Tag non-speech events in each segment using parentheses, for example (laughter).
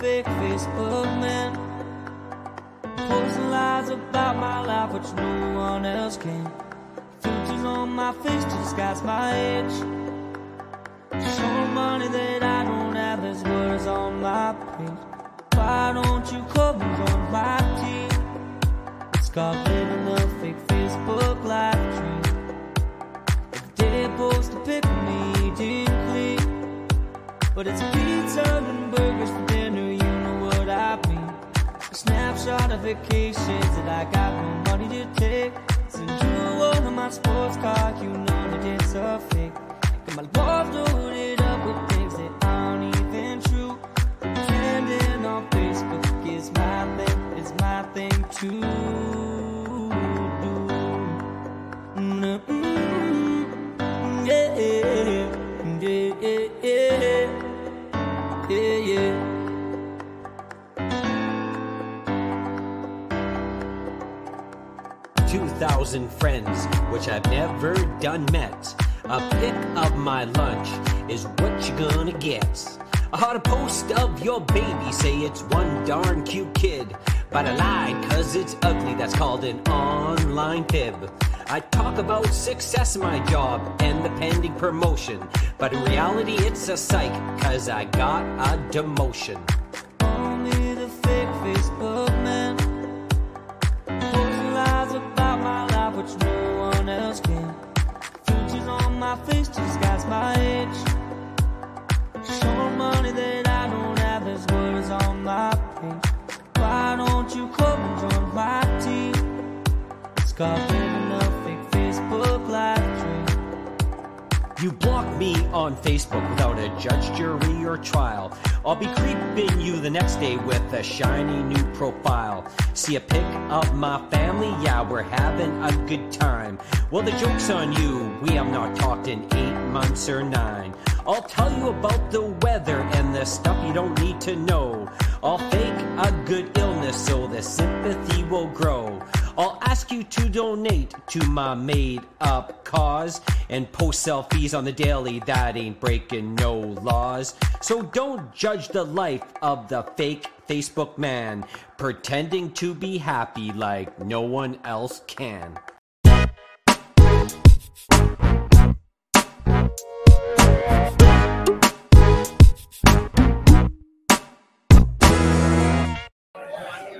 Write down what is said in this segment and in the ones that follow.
fake Facebook man. Posting lies about my life, which no one else can. Filters on my face to disguise my age. Show money that I don't have, there's words on my page. Why don't you come join my team? It's called living the fake Facebook life dream. They post a pic of me deep clean, but it's pizza and burgers Snapshot of vacations that I got no money to take. Send you one of my sports cars, you know that it's a fake. Got my love loaded up with things that aren't even true. Pretending on Facebook is my thing, is my thing to 2,000 friends, which I've never done met. A pic of my lunch is what you're gonna get. I had a post of your baby, say it's one darn cute kid. But I lied, cause it's ugly, that's called an online fib. I talk about success in my job and the pending promotion. But in reality, it's a psych, cause I got a demotion. Living a fake Facebook life dream. You block me on Facebook without a judge, jury, or trial. I'll be creeping you the next day with a shiny new profile. See a pic of my family? Yeah, we're having a good time. Well, the joke's on you. We have not talked in eight months or nine. I'll tell you about the weather and the stuff you don't need to know. I'll fake a good illness so the sympathy will grow. I'll ask you to donate to my made up cause and post selfies on the daily that ain't breaking no laws. So don't judge the life of the fake Facebook man pretending to be happy like no one else can.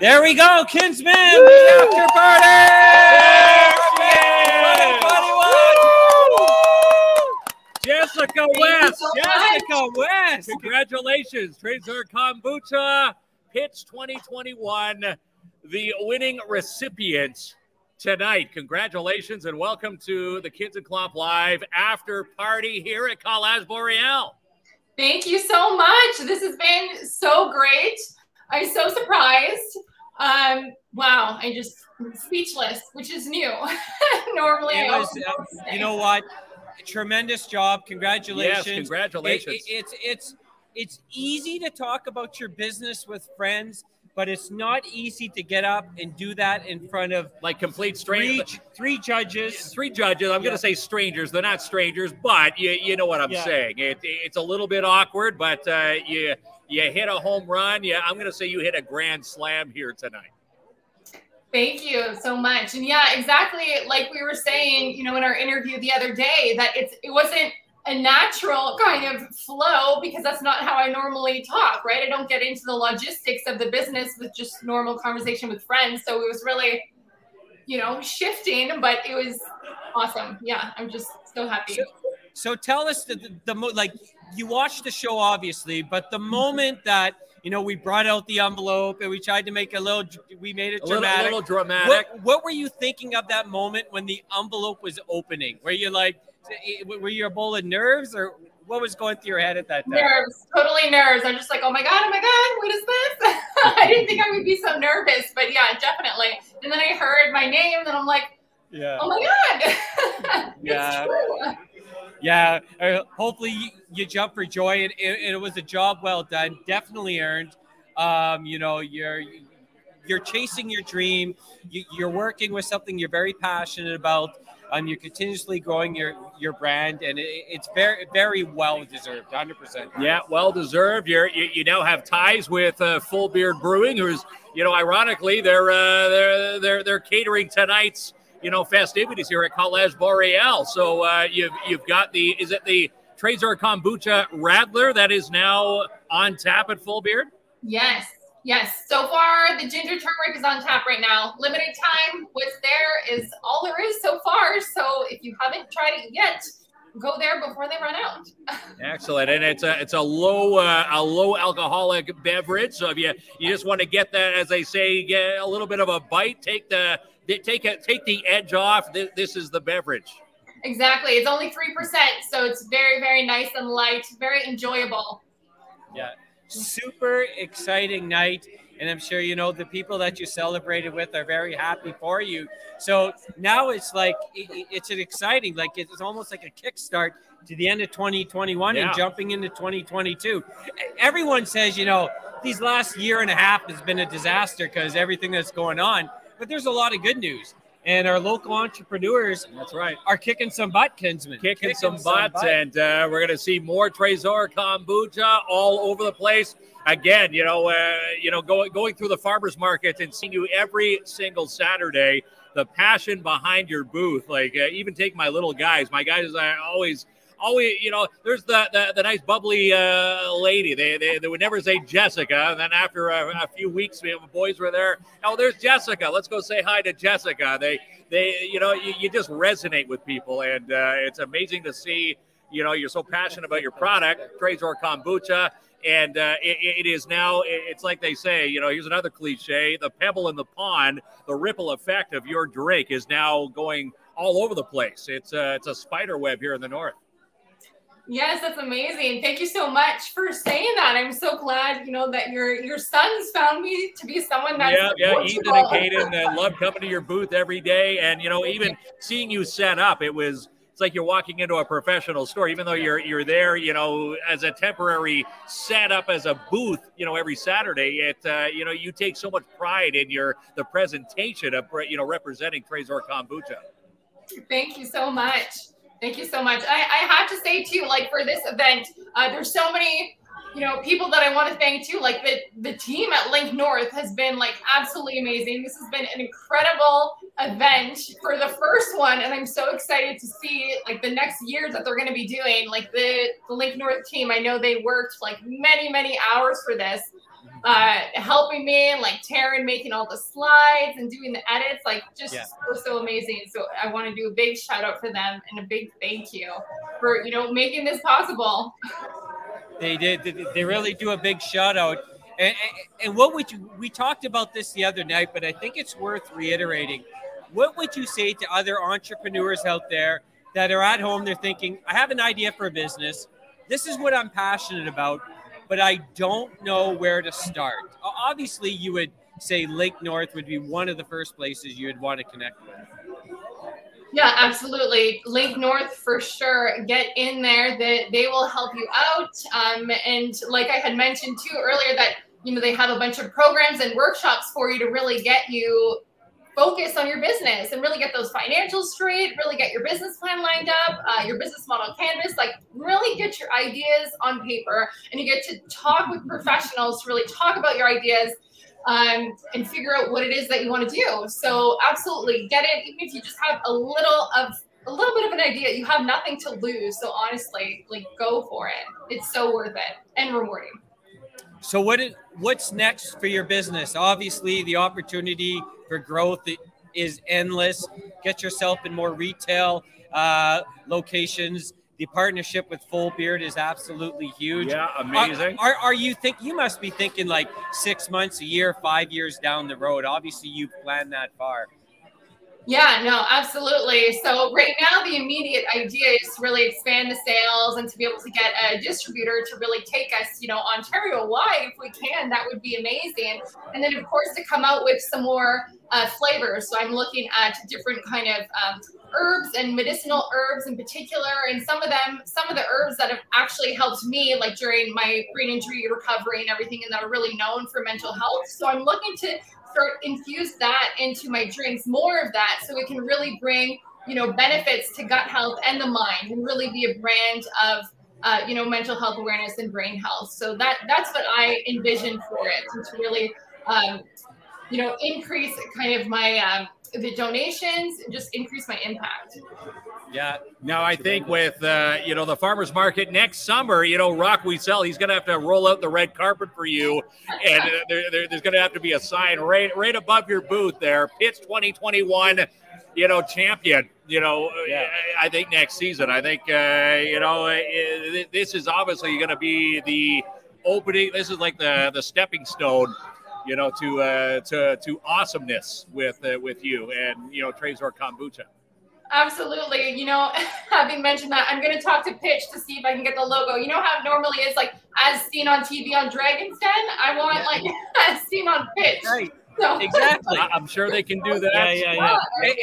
There we go, Kinsman, the after party. Jessica West, Jessica West. Congratulations, Trezor Kombucha, Pitch 2021, the winning recipients tonight. Congratulations and welcome to the Kids and Clop Live after party here at Collège Boreal. Thank you so much. This has been so great. I'm so surprised. Um, wow, I just speechless, which is new. (laughs) Normally, I was, uh, you know what? Tremendous job. Congratulations. Yes, congratulations. It- it- it's it's it's easy to talk about your business with friends, but it's not easy to get up and do that in front of like complete three strangers. three judges. Three judges. I'm Yeah. going to say strangers. They're not strangers, but you, you know what I'm Yeah. saying. It, it's a little bit awkward, but uh, you you hit a home run. Yeah, I'm going to say you hit a grand slam here tonight. Thank you so much. And yeah, exactly like we were saying, you know, in our interview the other day, that it's it wasn't a natural kind of flow because that's not how I normally talk, right? I don't get into the logistics of the business with just normal conversation with friends. So it was really, you know, shifting, but it was awesome. Yeah, I'm just so happy. So tell us the, the, the like you watched the show obviously, but the moment that you know we brought out the envelope and we tried to make a little, we made it A little, dramatic. little dramatic. What, what were you thinking of that moment when the envelope was opening? Were you like, were you a bowl of nerves or what was going through your head at that time? Nerves, totally nerves. I'm just like, oh my god, oh my god, what is this? (laughs) I didn't think I would be so nervous, but yeah, definitely. And then I heard my name, and I'm like, Yeah. oh my god, (laughs) Yeah. it's true. Yeah. Uh, hopefully you, jump for joy and it, it was a job well done. Definitely earned. Um, you know, you're you're chasing your dream. You, you're working with something you're very passionate about. Um, you're continuously growing your your brand, and it, it's very very well deserved, hundred percent. Yeah, well deserved. You're, you you now have ties with uh, Full Beard Brewing, who's you know ironically they're uh, they're they're they're catering tonight's you know festivities here at College Boreal. So uh, you've you've got the is it the Trezor Kombucha Radler that is now on tap at Full Beard? Yes. Yes. So far, the ginger turmeric is on tap right now. Limited time. What's there is all there is so far. So if you haven't tried it yet, go there before they run out. (laughs) Excellent, and it's a it's a low uh, a low alcoholic beverage. So if you you just want to get that, as they say, get a little bit of a bite, take the take it take the edge off. This, this is the beverage. Exactly. It's only three percent, so it's very very nice and light, very enjoyable. Yeah super exciting night. And I'm sure you know the people that you celebrated with are very happy for you. So now it's like it's an exciting, like it's almost like a kickstart to the end of 2021 yeah. and jumping into 2022. Everyone says, you know, these last year and a half has been a disaster because everything that's going on. But there's a lot of good news. And our local entrepreneurs that's right. are kicking some butt kinsman. Kicking, kicking some, some butt, butt, and uh, we're going to see more trezor kombucha all over the place. Again you know uh, you know going going through the farmers market and seeing you every single saturday the passion behind your booth. Like uh, even take my little guys. My guys are always always, you know, there's the the, the nice bubbly uh, lady. They, they they would never say Jessica, and then after a, a few weeks, the boys were there. Oh, there's Jessica. Let's go say hi to Jessica. They they you know you, you just resonate with people, and uh, it's amazing to see. You know, you're so passionate about your product, Trezor Kombucha and uh, it, it is now it's like they say you know here's another cliche the pebble in the pond the ripple effect of your drink is now going all over the place it's a, it's a spider web here in the north Yes, that's amazing. Thank you so much for saying that. I'm so glad, you know, that your your sons found me to be someone that yeah, yeah. Ethan and Caden uh, love coming to your booth every day, and you know, even seeing you set up, it was it's like you're walking into a professional store, even though you're you're there, you know, as a temporary setup as a booth, you know, every Saturday. It uh, you know, you take so much pride in your the presentation of you know representing Trezor Kombucha. Thank you so much. Thank you so much. I, I have to say too, like for this event, uh, there's so many, you know, people that I want to thank too. Like the the team at Link North has been like absolutely amazing. This has been an incredible event for the first one, and I'm so excited to see like the next years that they're going to be doing. Like the the Link North team, I know they worked like many many hours for this uh, helping me and like Taryn making all the slides and doing the edits, like just yeah. so, so amazing. So I want to do a big shout out for them and a big thank you for, you know, making this possible. They did. They really do a big shout out. And, and what would you, we talked about this the other night, but I think it's worth reiterating. What would you say to other entrepreneurs out there that are at home? They're thinking, I have an idea for a business. This is what I'm passionate about but I don't know where to start. Obviously, you would say Link North would be one of the first places you would want to connect with. Yeah, absolutely. Link North for sure. Get in there. That they will help you out. Um, and like I had mentioned too earlier, that you know they have a bunch of programs and workshops for you to really get you focus on your business and really get those financials straight, really get your business plan lined up, uh, your business model canvas, like really get your ideas on paper and you get to talk with professionals to really talk about your ideas um, and figure out what it is that you want to do. So absolutely get it, even if you just have a little of a little bit of an idea, you have nothing to lose. So honestly, like go for it. It's so worth it and rewarding. So what is what's next for your business? Obviously, the opportunity for growth is endless. Get yourself in more retail uh, locations. The partnership with Full Beard is absolutely huge. Yeah, amazing. Are, are, are, you think you must be thinking like six months, a year, five years down the road? Obviously, you've planned that far. Yeah, no, absolutely. So right now, the immediate idea is to really expand the sales and to be able to get a distributor to really take us, you know, Ontario wide if we can. That would be amazing. And then, of course, to come out with some more uh, flavors. So I'm looking at different kind of um, herbs and medicinal herbs in particular, and some of them, some of the herbs that have actually helped me, like during my brain injury recovery and everything, and that are really known for mental health. So I'm looking to start infuse that into my drinks, more of that, so it can really bring you know benefits to gut health and the mind, and really be a brand of uh, you know mental health awareness and brain health. So that that's what I envision for it, to really um, you know increase kind of my um, the donations and just increase my impact. Yeah. Now I think with uh, you know the farmers market next summer, you know Rock we sell. He's going to have to roll out the red carpet for you, and uh, there, there, there's going to have to be a sign right right above your booth there. Pitch 2021, you know champion. You know, yeah. I think next season. I think uh, you know uh, this is obviously going to be the opening. This is like the the stepping stone you know, to uh, to to awesomeness with uh, with you and you know Trezor Kombucha. Absolutely. You know, (laughs) having mentioned that, I'm going to talk to Pitch to see if I can get the logo. You know how it normally is, like as seen on TV on Dragon's Den. I want like (laughs) as seen on Pitch. Right. So. (laughs) Exactly. I'm sure they can do that. Yeah, yeah, yeah. And,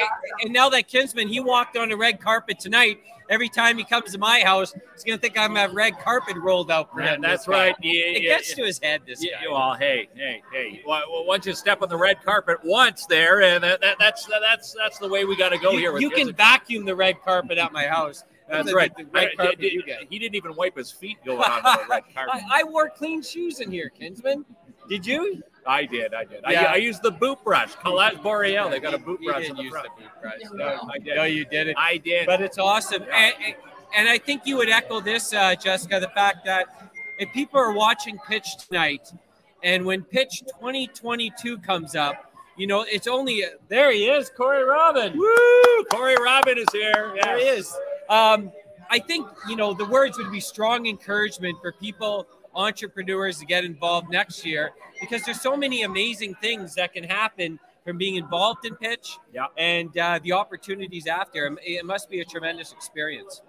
and now that Kinsman, he walked on the red carpet tonight every time he comes to my house, he's gonna think I'm a red carpet rolled out for him. That's right. Yeah, it yeah, gets to his head. This guy. Well, hey, hey, hey. Well, once you step on the red carpet once there, and that, that, that's that's that's the way we got to go you, here. you can vacuum the red carpet at my house. (laughs) That's right. The, the uh, did, he didn't even wipe his feet going (laughs) on the red carpet. I, I wore clean shoes in here, Kinsman. Did you? I did. I did. Yeah. I, I used the boot brush. Collège Boreal. They got a boot you brush. You didn't use the boot brush. No, I did. No, you did it. I did. But it's awesome. And, and, and I think you would echo this, uh, Jessica, the fact that if people are watching pitch tonight, and when pitch 2022 comes up, you know, it's only there he is, Corey Robin. Woo! Corey Robin is here. Yes. There he is. Um, I think you know the words would be strong encouragement for people, entrepreneurs, to get involved next year because there's so many amazing things that can happen from being involved in pitch. Yeah. And uh, the opportunities after. It must be a tremendous experience.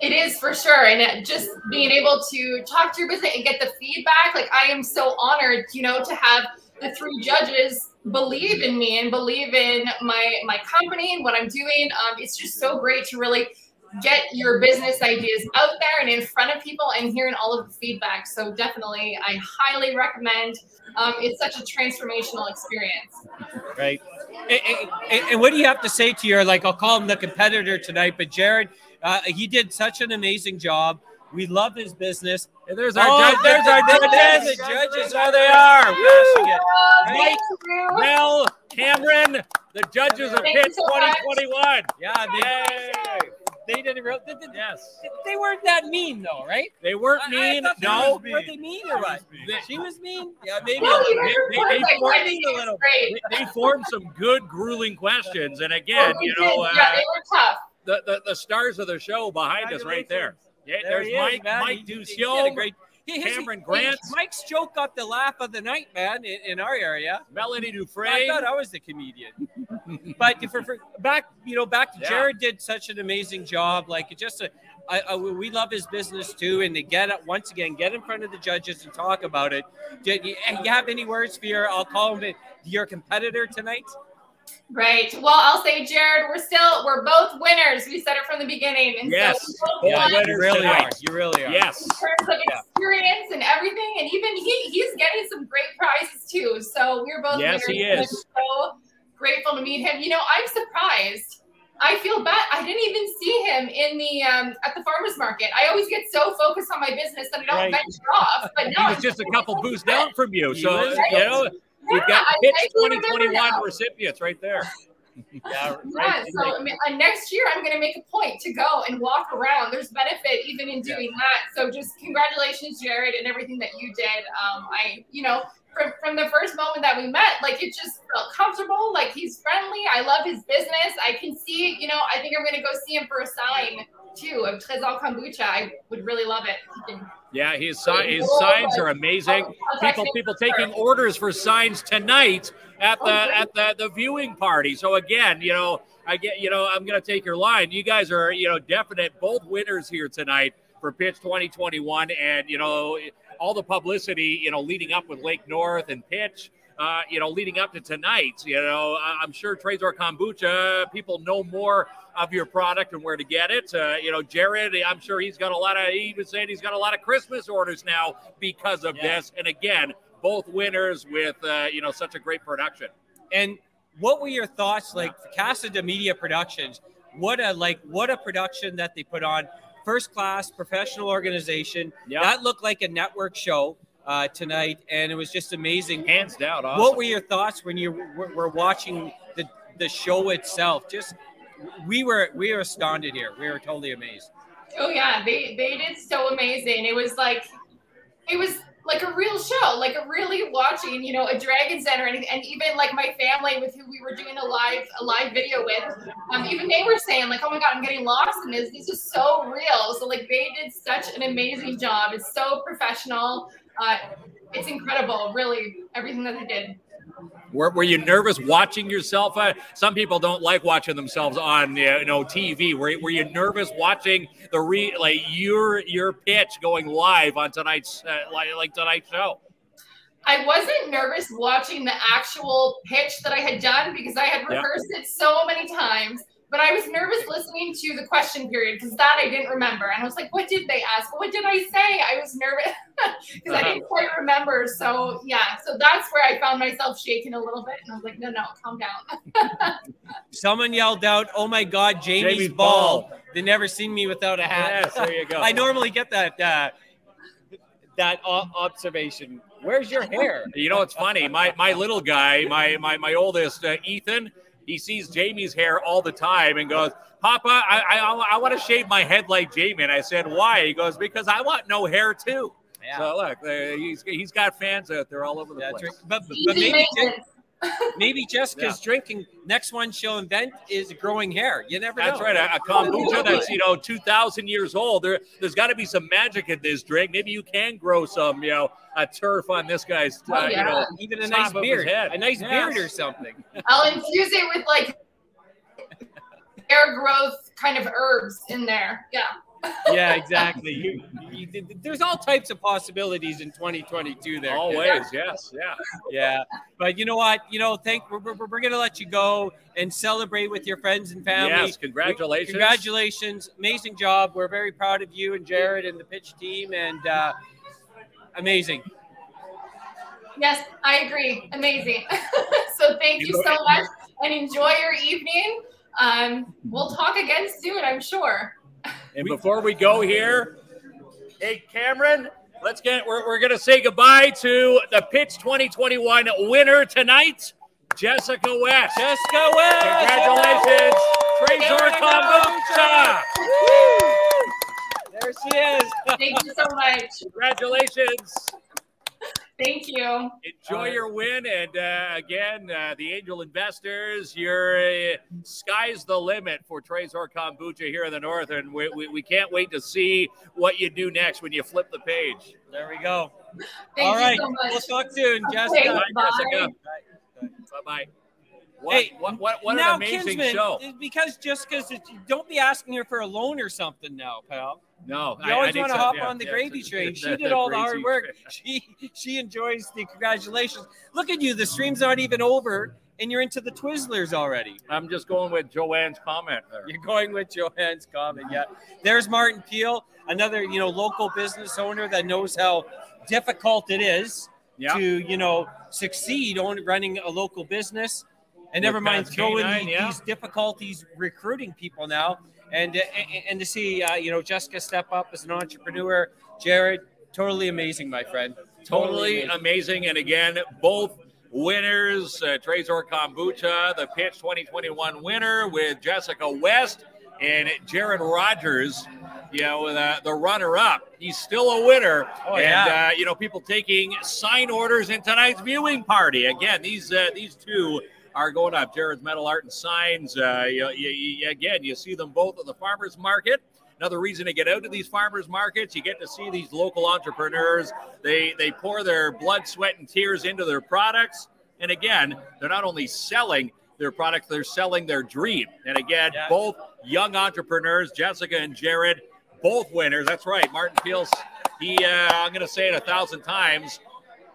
It is for sure. And just being able to talk to your business and get the feedback, like I am so honored, you know, to have the three judges believe in me and believe in my my company and what I'm doing. Um, it's just so great to really get your business ideas out there and in front of people and hearing all of the feedback. So definitely, I highly recommend. Um, it's such a transformational experience. Right. And, and, and, what do you have to say to your like? I'll call him the competitor tonight, but Jared, uh, he did such an amazing job. We love his business. And there's our oh, judge, there's our judges. The judges, there they are. Mike, Mel, Cameron, the judges of Pitch 2021. Yeah, they, they didn't. Real, they, they, yes, they weren't that mean though, right? They weren't mean. I, I no, mean. were they mean or what? She was mean. Yeah, maybe. No, they, they, they, formed, a little. They, formed some good, grueling questions, and again, oh, you know, uh, yeah, they were tough the, the, the stars of the show behind us right there. Yeah, there there's Mike, man. Mike he, Ducion, great. He, Cameron Grant. Mike's joke got the laugh of the night, man, in, in our area. Melanie Dufresne. I thought I was the comedian. but for, for, back, you know, back to yeah. Jared did such an amazing job. Like, just a, I, I, we love his business too, and to get it once again, get in front of the judges and talk about it. Do you, you have any words for your? I'll call him your competitor tonight. Right. Well, I'll say, Jared, we're still we're both winners. We said it from the beginning. And yes. So yeah, you really are. You really are. Yes. In terms of yeah. And everything, and even he he's getting some great prizes too. So we're both yes, winners. he is. So grateful to meet him. You know, I'm surprised. I feel bad. I didn't even see him in the um, at the farmers market. I always get so focused on my business that I don't right. venture off. But no, it's just a couple booths down from you. So right. you know We've got pitch 2021 recipients right there. (laughs) yeah, right. yeah. So I mean, uh, next year, I'm going to make a point to go and walk around. There's benefit even in doing yeah. that. So just congratulations, Jared, and everything that you did. Um, I, you know, from, from the first moment that we met, like it just felt comfortable. Like he's friendly. I love his business. I can see, you know, I think I'm going to go see him for a sign too of Trezor Kombucha. I would really love it. Yeah, his, his oh, signs are amazing. People people taking orders for signs tonight at oh, the at the, the viewing party. So again, you know, I get you know, I'm gonna take your line. You guys are, you know, definite both winners here tonight for pitch 2021 and you know all the publicity, you know, leading up with Link North and pitch. Uh, you know, leading up to tonight, you know, I'm sure Trezor Kombucha, people know more of your product and where to get it. Uh, you know, Jared, I'm sure he's got a lot of, he was saying he's got a lot of Christmas orders now because of yeah. this. And again, both winners with, uh, you know, such a great production. And what were your thoughts? Like Casa di Media Productions, what a like what a production that they put on. First class professional organization. Yeah. That looked like a network show uh, tonight, and it was just amazing. Hands down. Awesome. What were your thoughts when you were, were watching the the show itself? Just we were we were astounded here. We were totally amazed. Oh yeah, they they did so amazing. It was like it was like a real show, like a really watching, you know, a Dragon's Den or anything. And even like my family with who we were doing a live a live video with, um, even they were saying like, "Oh my god, I'm getting lost in this. This is so real." So like they did such an amazing job. It's so professional. Uh, it's incredible, really, everything that they did. Were, were you nervous watching yourself? Uh, some people don't like watching themselves on you know TV. Were, were you nervous watching the re like your your pitch going live on tonight's uh, like, like tonight's show? I wasn't nervous watching the actual pitch that I had done because I had rehearsed it so many times. But I was nervous listening to the question period because that I didn't remember. And I was like, what did they ask? What did I say? I was nervous (laughs) because I didn't quite remember. So, yeah. So that's where I found myself shaking a little bit. And I was like, no, no, calm down. (laughs) Someone yelled out, "Oh my God, Jamie's, Jamie's bald. bald. They never seen me without a hat." Yes, there you go. (laughs) I normally get that uh, that o- observation. Where's your hair? You know, it's funny. My my little guy, my my my oldest, uh, Ethan, he sees Jamie's hair all the time and goes, "Papa, I I, I want to shave my head like Jamie." And I said, "Why?" He goes, "Because I want no hair too." Yeah. So look, uh, he's he's got fans out there all over the That's place. But, but, but maybe, ju- maintenance. Maybe Jessica's drinking. Next one she'll invent is growing hair. You never know. That's know. right. A, a kombucha that's you know two thousand years old. There, there's got to be some magic in this drink. Maybe you can grow some, you know, a turf on this guy's, uh, Oh, you know, Even a nice beard, head. a nice Yes. beard or something. I'll infuse it with like hair growth kind of herbs in there. Yeah. Yeah, exactly. You, you, there's all types of possibilities in 2022. There, Always, yes, yeah. yeah. But you know what? You know, thank we're, we're, we're gonna let you go and celebrate with your friends and family. Yes, congratulations. Congratulations, amazing job. We're very proud of you and Jared and the pitch team, and uh, amazing. Yes, I agree. Amazing. (laughs) so thank you so much and enjoy your evening. Um, we'll talk again soon, I'm sure. And before we go here, hey Cameron, let's get we're, we're gonna say goodbye to the pitch 2021 winner tonight, Jessica West. Jessica West. Congratulations, Trezor Kombucha. There she is. Thank you so much. Congratulations. Thank you. Enjoy your win. And uh, again, uh, the angel investors, your uh, sky's the limit for Trezor Kombucha here in the North. And we, we, we can't wait to see what you do next when you flip the page. There we go. Thank All you right. so much. We'll talk soon, Okay, Jessica. Bye, Jessica. Bye. Bye bye. What, Hey, what, what, what now, an amazing Kinsman, show. Because Jessica's, don't be asking her for a loan or something now, pal. No, You I- always want to hop yeah, on the yeah, gravy train. She did all the hard work. She she enjoys the congratulations. Look at you. The stream's aren't even over, and you're into the Twizzlers already. I'm just going with Joanne's comment there. You're going with Joanne's comment. Yeah. There's Martin Peel, another you know local business owner that knows how difficult it is Yeah. to you know succeed on running a local business, and With never mind throwing the- these difficulties recruiting people now, and uh, and, and to see uh, you know Jessica step up as an entrepreneur, Jared, totally amazing, my friend. Totally amazing. amazing. And again, both winners, uh, Trezor Kombucha, the Pitch 2021 winner with Jessica West and Jared Rogers, you know, the, the runner up. He's still a winner. Oh, and, yeah. uh, you know, people taking sign orders in tonight's viewing party. Again, these uh, these two are going up. Jared's Metal Art and Signs. Uh, you, you, you- again, you see them both at the farmers market. Another reason to get out to these farmers markets, you get to see these local entrepreneurs. They they pour their blood, sweat, and tears into their products. And again, they're not only selling their products, they're selling their dream. And again, both young entrepreneurs, Jessica and Jared, both winners. That's right. Martin Peels, he uh, I'm gonna say it a thousand times.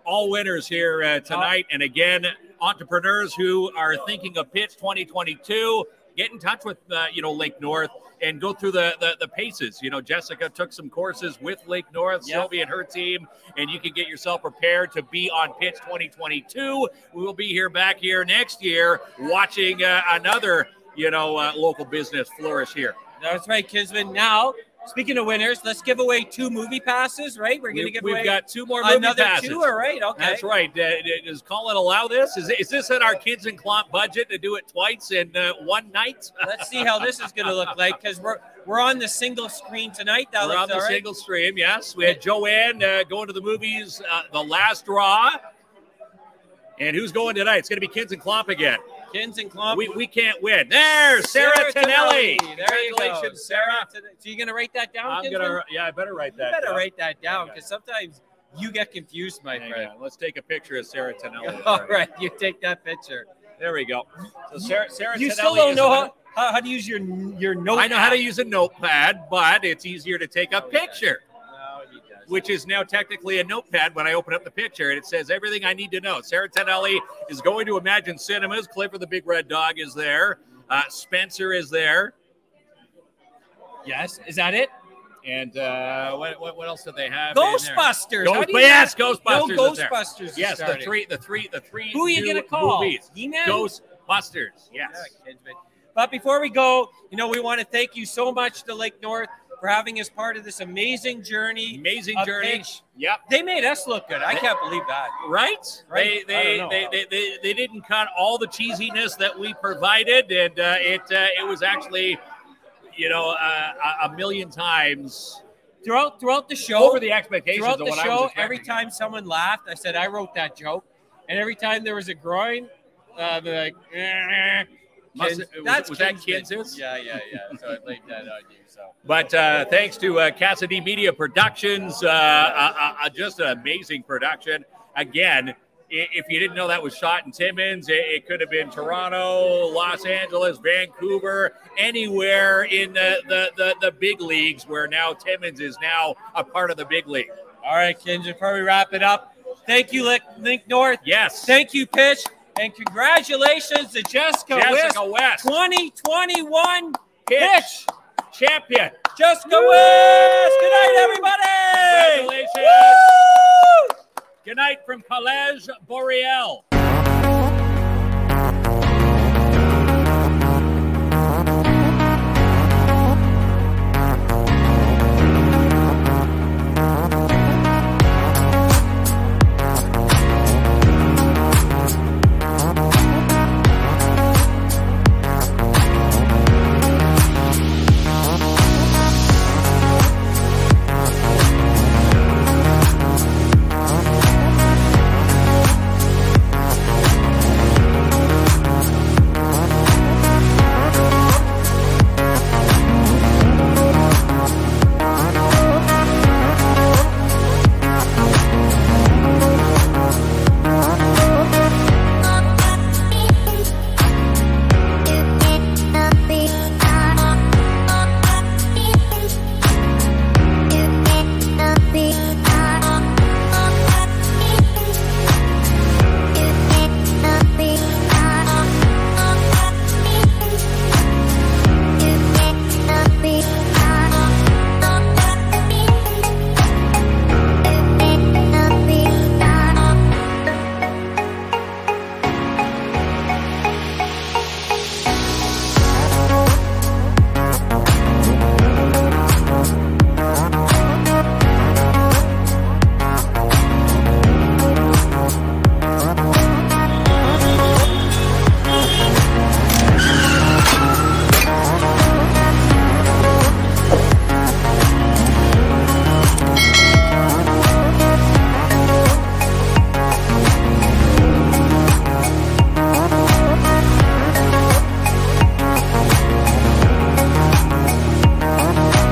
All winners here uh, tonight. And again, entrepreneurs who are thinking of Pitch 2022, get in touch with uh, you know Link North and go through the, the the paces. You know, Jessica took some courses with Link North, Yep. Sylvia and her team, and you can get yourself prepared to be on pitch 2022. We will be here back here next year watching uh, another you know uh, local business flourish here. That's right, Kinsman. Now, speaking of winners, let's give away two movie passes, right? We're going to give we've away got two more movie another passes. two. All right, okay. That's right. Uh, does Colin allow this? Is, is this in our kids and Clomp budget to do it twice in uh, one night? (laughs) Let's see how this is going to look like because we're we're on the single screen tonight. That We're looks on the right. single stream. Yes, we had Joanne uh, going to the movies. Uh, the last draw. And who's going tonight? It's going to be Kids and Clomp again. Kins and Clump. We, we can't win. There, Sarah, Tonelli. There you go. Sarah. Sarah. So you going to write that down? I'm Kinsman? gonna. Yeah, I better write that. You better down. write that down because sometimes you get confused, my Hang friend. on. Let's take a picture of Sarah Tonelli. (laughs) All right, you take that picture. There we go. So Sarah, Sarah You Tonelli still don't know how, how, how to use your your note. I know how to use a notepad, but it's easier to take a oh, picture, No, he does. Which is now technically a notepad when I open up the picture and it says everything I need to know. Sarah Tonelli is going to Imagine Cinemas. Clifford the Big Red Dog is there. Uh, Spencer is there. Yes, is that it? And uh, what, what, what else did they have? in there? Ghostbusters. Ghost, yes, Ghostbusters. No. Ghostbusters. Yes, the three, the three, the three. Who are you gonna call? Movies. He-Man? Ghostbusters. Yes. Yeah, kids, but- But before we go, you know, we want to thank you so much to Link North for having us part of this amazing journey. Amazing journey. pitch. Yep. They made us look good. I can't believe that. Right? Right? They they, they, they, they they didn't cut all the cheesiness that we provided, and uh, it uh, it was actually, you know, uh, a- million times Throughout throughout the show, over the expectations throughout of the show, every time someone laughed, I said I wrote that joke, and every time there was a groin, uh, they're like, "Eh." Must- Kids- was- that's was that Kids' Kids'? Yeah, yeah, yeah. (laughs) So I laid that on you. So But uh, thanks to uh, Casa di Media Productions, uh, uh, uh, just an amazing production. Again, if you didn't know that was shot in Timmins, it, it could have been Toronto, Los Angeles, Vancouver, anywhere in the, the, the, the big leagues where now Timmins is now a part of the big league. all right, Kids, before we wrap it up, thank you, Link, Link North. Yes. Thank you, Pitch, and congratulations to Jessica, Jessica West, West, 2021 pitch, Pitch. champion. Jessica West. Good night, everybody. Congratulations. Woo! Good night from Collège Boreal.